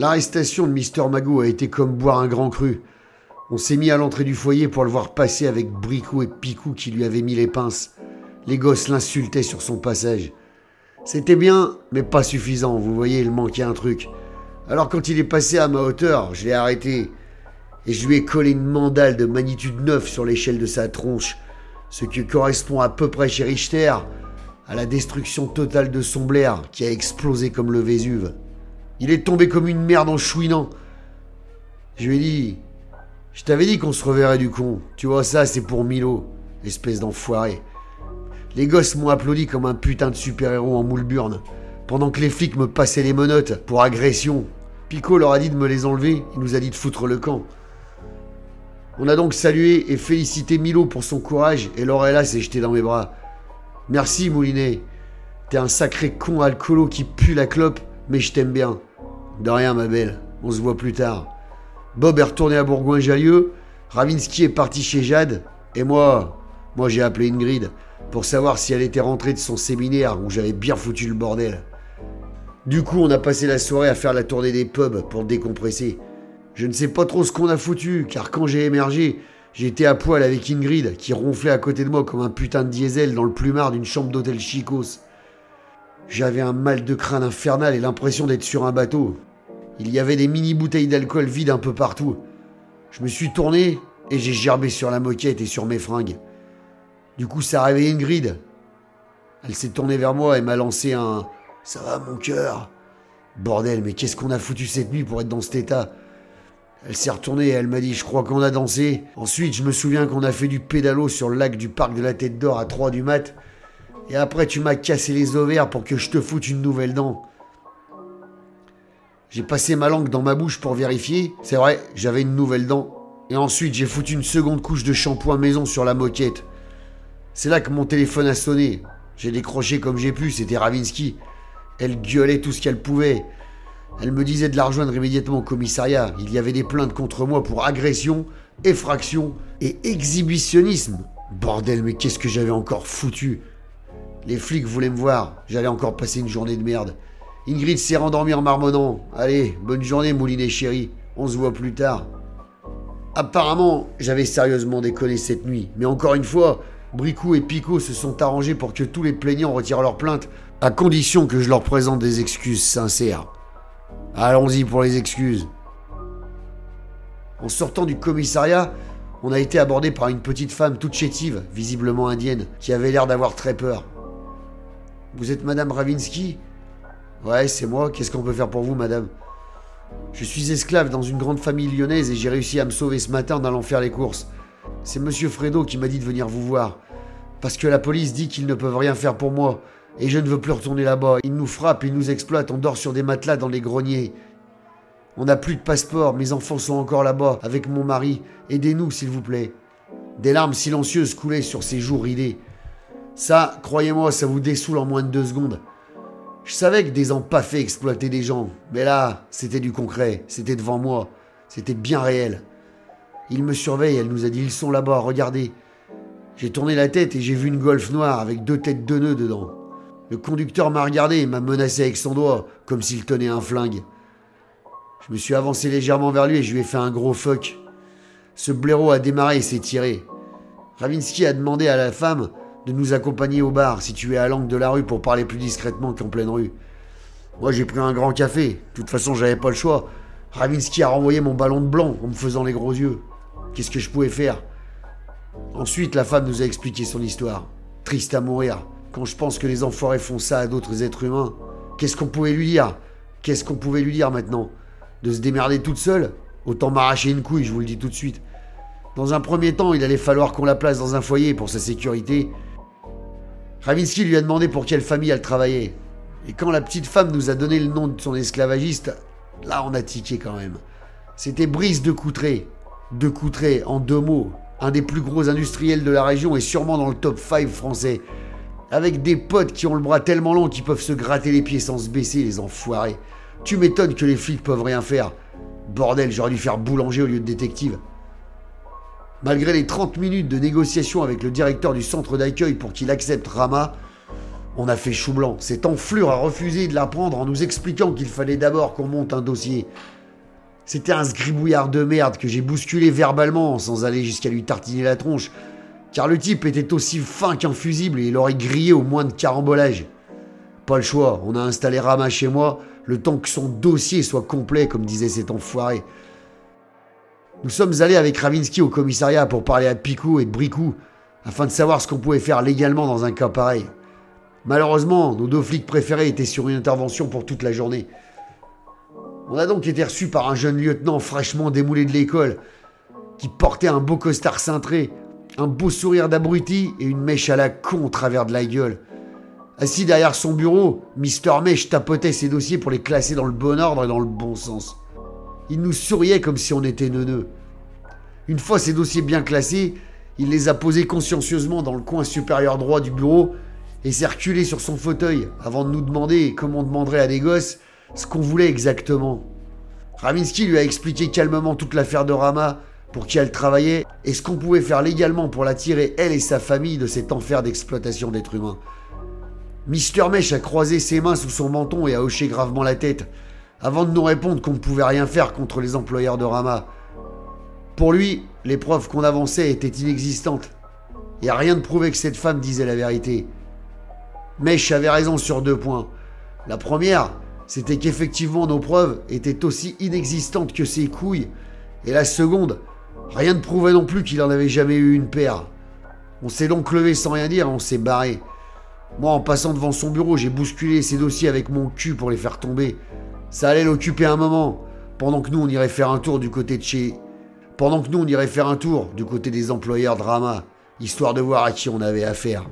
L'arrestation de Mister Magoo a été comme boire un grand cru. On s'est mis à l'entrée du foyer pour le voir passer avec Bricou et Picou qui lui avaient mis les pinces. Les gosses l'insultaient sur son passage. C'était bien, mais pas suffisant, vous voyez, il manquait un truc. Alors quand il est passé à ma hauteur, je l'ai arrêté. Et je lui ai collé une mandale de magnitude 9 sur l'échelle de sa tronche, ce qui correspond à peu près chez Richter à la destruction totale de son blaire qui a explosé comme le Vésuve. Il est tombé comme une merde en chouinant. Je lui ai dit Je t'avais dit qu'on se reverrait du con. Tu vois, ça, c'est pour Milo, espèce d'enfoiré. Les gosses m'ont applaudi comme un putain de super-héros en moule-burne, pendant que les flics me passaient les menottes pour agression. Pico leur a dit de me les enlever, il nous a dit de foutre le camp. On a donc salué et félicité Milo pour son courage et Lorella s'est jetée dans mes bras. Merci Moulinet. T'es un sacré con alcoolo qui pue la clope, mais je t'aime bien. De rien ma belle, on se voit plus tard. Bob est retourné à Bourgoin-Jallieu, Ravinsky est parti chez Jade, et moi, moi j'ai appelé Ingrid pour savoir si elle était rentrée de son séminaire où j'avais bien foutu le bordel. Du coup, on a passé la soirée à faire la tournée des pubs pour décompresser. Je ne sais pas trop ce qu'on a foutu, car quand j'ai émergé, j'étais à poil avec Ingrid, qui ronflait à côté de moi comme un putain de diesel dans le plumard d'une chambre d'hôtel chicos. J'avais un mal de crâne infernal et l'impression d'être sur un bateau. Il y avait des mini bouteilles d'alcool vides un peu partout. Je me suis tourné et j'ai gerbé sur la moquette et sur mes fringues. Du coup, ça a réveillé Ingrid. Elle s'est tournée vers moi et m'a lancé un Ça va, mon cœur? Bordel, mais qu'est-ce qu'on a foutu cette nuit pour être dans cet état? Elle s'est retournée et elle m'a dit Je crois qu'on a dansé. Ensuite, je me souviens qu'on a fait du pédalo sur le lac du parc de la Tête d'Or à 3 du mat. Et après, tu m'as cassé les ovaires pour que je te foute une nouvelle dent. J'ai passé ma langue dans ma bouche pour vérifier. C'est vrai, j'avais une nouvelle dent. Et ensuite, j'ai foutu une seconde couche de shampoing maison sur la moquette. C'est là que mon téléphone a sonné. J'ai décroché comme j'ai pu, c'était Ravinsky. Elle gueulait tout ce qu'elle pouvait. Elle me disait de la rejoindre immédiatement au commissariat. Il y avait des plaintes contre moi pour agression, effraction et exhibitionnisme. Bordel, mais qu'est-ce que j'avais encore foutu? Les flics voulaient me voir. J'allais encore passer une journée de merde. Ingrid s'est rendormie en marmonnant. Allez, bonne journée, Moulinet chéri. On se voit plus tard. Apparemment, j'avais sérieusement déconné cette nuit. Mais encore une fois, Bricou et Picot se sont arrangés pour que tous les plaignants retirent leur plainte, à condition que je leur présente des excuses sincères. Allons-y pour les excuses. En sortant du commissariat, on a été abordé par une petite femme toute chétive, visiblement indienne, qui avait l'air d'avoir très peur. Vous êtes Madame Ravinsky? Ouais, c'est moi. Qu'est-ce qu'on peut faire pour vous, Madame? Je suis esclave dans une grande famille lyonnaise et j'ai réussi à me sauver ce matin en allant faire les courses. C'est monsieur Fredo qui m'a dit de venir vous voir. Parce que la police dit qu'ils ne peuvent rien faire pour moi. Et je ne veux plus retourner là-bas. Ils nous frappent, ils nous exploitent, on dort sur des matelas dans les greniers. On n'a plus de passeport, mes enfants sont encore là-bas, avec mon mari. Aidez-nous, s'il vous plaît. Des larmes silencieuses coulaient sur ses joues ridées. Ça, croyez-moi, ça vous dessoule en moins de deux secondes. Je savais que des empaffés exploitaient des gens, mais là, c'était du concret, c'était devant moi, c'était bien réel. Il me surveille, elle nous a dit ils sont là-bas, regardez. J'ai tourné la tête et j'ai vu une golf noire avec deux têtes de nœuds dedans. Le conducteur m'a regardé et m'a menacé avec son doigt, comme s'il tenait un flingue. Je me suis avancé légèrement vers lui et je lui ai fait un gros fuck. Ce blaireau a démarré et s'est tiré. Ravinsky a demandé à la femme de nous accompagner au bar, situé à l'angle de la rue, pour parler plus discrètement qu'en pleine rue. Moi, j'ai pris un grand café. De toute façon, j'avais pas le choix. Ravinsky a renvoyé mon ballon de blanc en me faisant les gros yeux. Qu'est-ce que je pouvais faire? Ensuite, la femme nous a expliqué son histoire. Triste à mourir. Quand je pense que les enfoirés font ça à d'autres êtres humains, qu'est-ce qu'on pouvait lui dire? Qu'est-ce qu'on pouvait lui dire maintenant? De se démerder toute seule? Autant m'arracher une couille, je vous le dis tout de suite. Dans un premier temps, il allait falloir qu'on la place dans un foyer pour sa sécurité. Ravinsky lui a demandé pour quelle famille elle travaillait. Et quand la petite femme nous a donné le nom de son esclavagiste, là on a tiqué quand même. C'était Brice de Coutré, de Coutré, en deux mots, un des plus gros industriels de la région et sûrement dans le top 5 français. Avec des potes qui ont le bras tellement long qu'ils peuvent se gratter les pieds sans se baisser, les enfoirés. Tu m'étonnes que les flics peuvent rien faire. Bordel, j'aurais dû faire boulanger au lieu de détective. Malgré les 30 minutes de négociation avec le directeur du centre d'accueil pour qu'il accepte Rama, On a fait chou blanc. Cette enflure a refusé de la prendre en nous expliquant qu'il fallait d'abord qu'on monte un dossier. C'était un sgribouillard de merde que j'ai bousculé verbalement sans aller jusqu'à lui tartiner la tronche, car le type était aussi fin qu'un fusible et il aurait grillé au moins de carambolage. Pas le choix, on a installé Rama chez moi, le temps que son dossier soit complet, comme disait cet enfoiré. Nous sommes allés avec Ravinsky au commissariat pour parler à Picou et Bricou, afin de savoir ce qu'on pouvait faire légalement dans un cas pareil. Malheureusement, nos deux flics préférés étaient sur une intervention pour toute la journée. On a donc été reçus par un jeune lieutenant fraîchement démoulé de l'école, qui portait un beau costard cintré, un beau sourire d'abruti et une mèche à la con au travers de la gueule. Assis derrière son bureau, Mister Mèche tapotait ses dossiers pour les classer dans le bon ordre et dans le bon sens. Il nous souriait comme si on était neuneux. Une fois ces dossiers bien classés, il les a posés consciencieusement dans le coin supérieur droit du bureau et s'est reculé sur son fauteuil avant de nous demander, comme on demanderait à des gosses, ce qu'on voulait exactement. Ravinsky lui a expliqué calmement toute l'affaire de Rama, pour qui elle travaillait, et ce qu'on pouvait faire légalement pour la tirer, elle et sa famille, de cet enfer d'exploitation d'êtres humains. Mister Mesh a croisé ses mains sous son menton et a hoché gravement la tête, avant de nous répondre qu'on ne pouvait rien faire contre les employeurs de Rama. Pour lui, les preuves qu'on avançait étaient inexistantes. Il n'y a rien de prouvé que cette femme disait la vérité. Mesh avait raison sur deux points. La première, c'était qu'effectivement nos preuves étaient aussi inexistantes que ses couilles. Et la seconde, rien ne prouvait non plus qu'il en avait jamais eu une paire. On s'est donc levé sans rien dire et on s'est barré. Moi, en passant devant son bureau, j'ai bousculé ses dossiers avec mon cul pour les faire tomber. Ça allait l'occuper un moment, pendant que nous, on irait faire un tour du côté de chez... Pendant que nous, on irait faire un tour du côté des employeurs de Rama, histoire de voir à qui on avait affaire.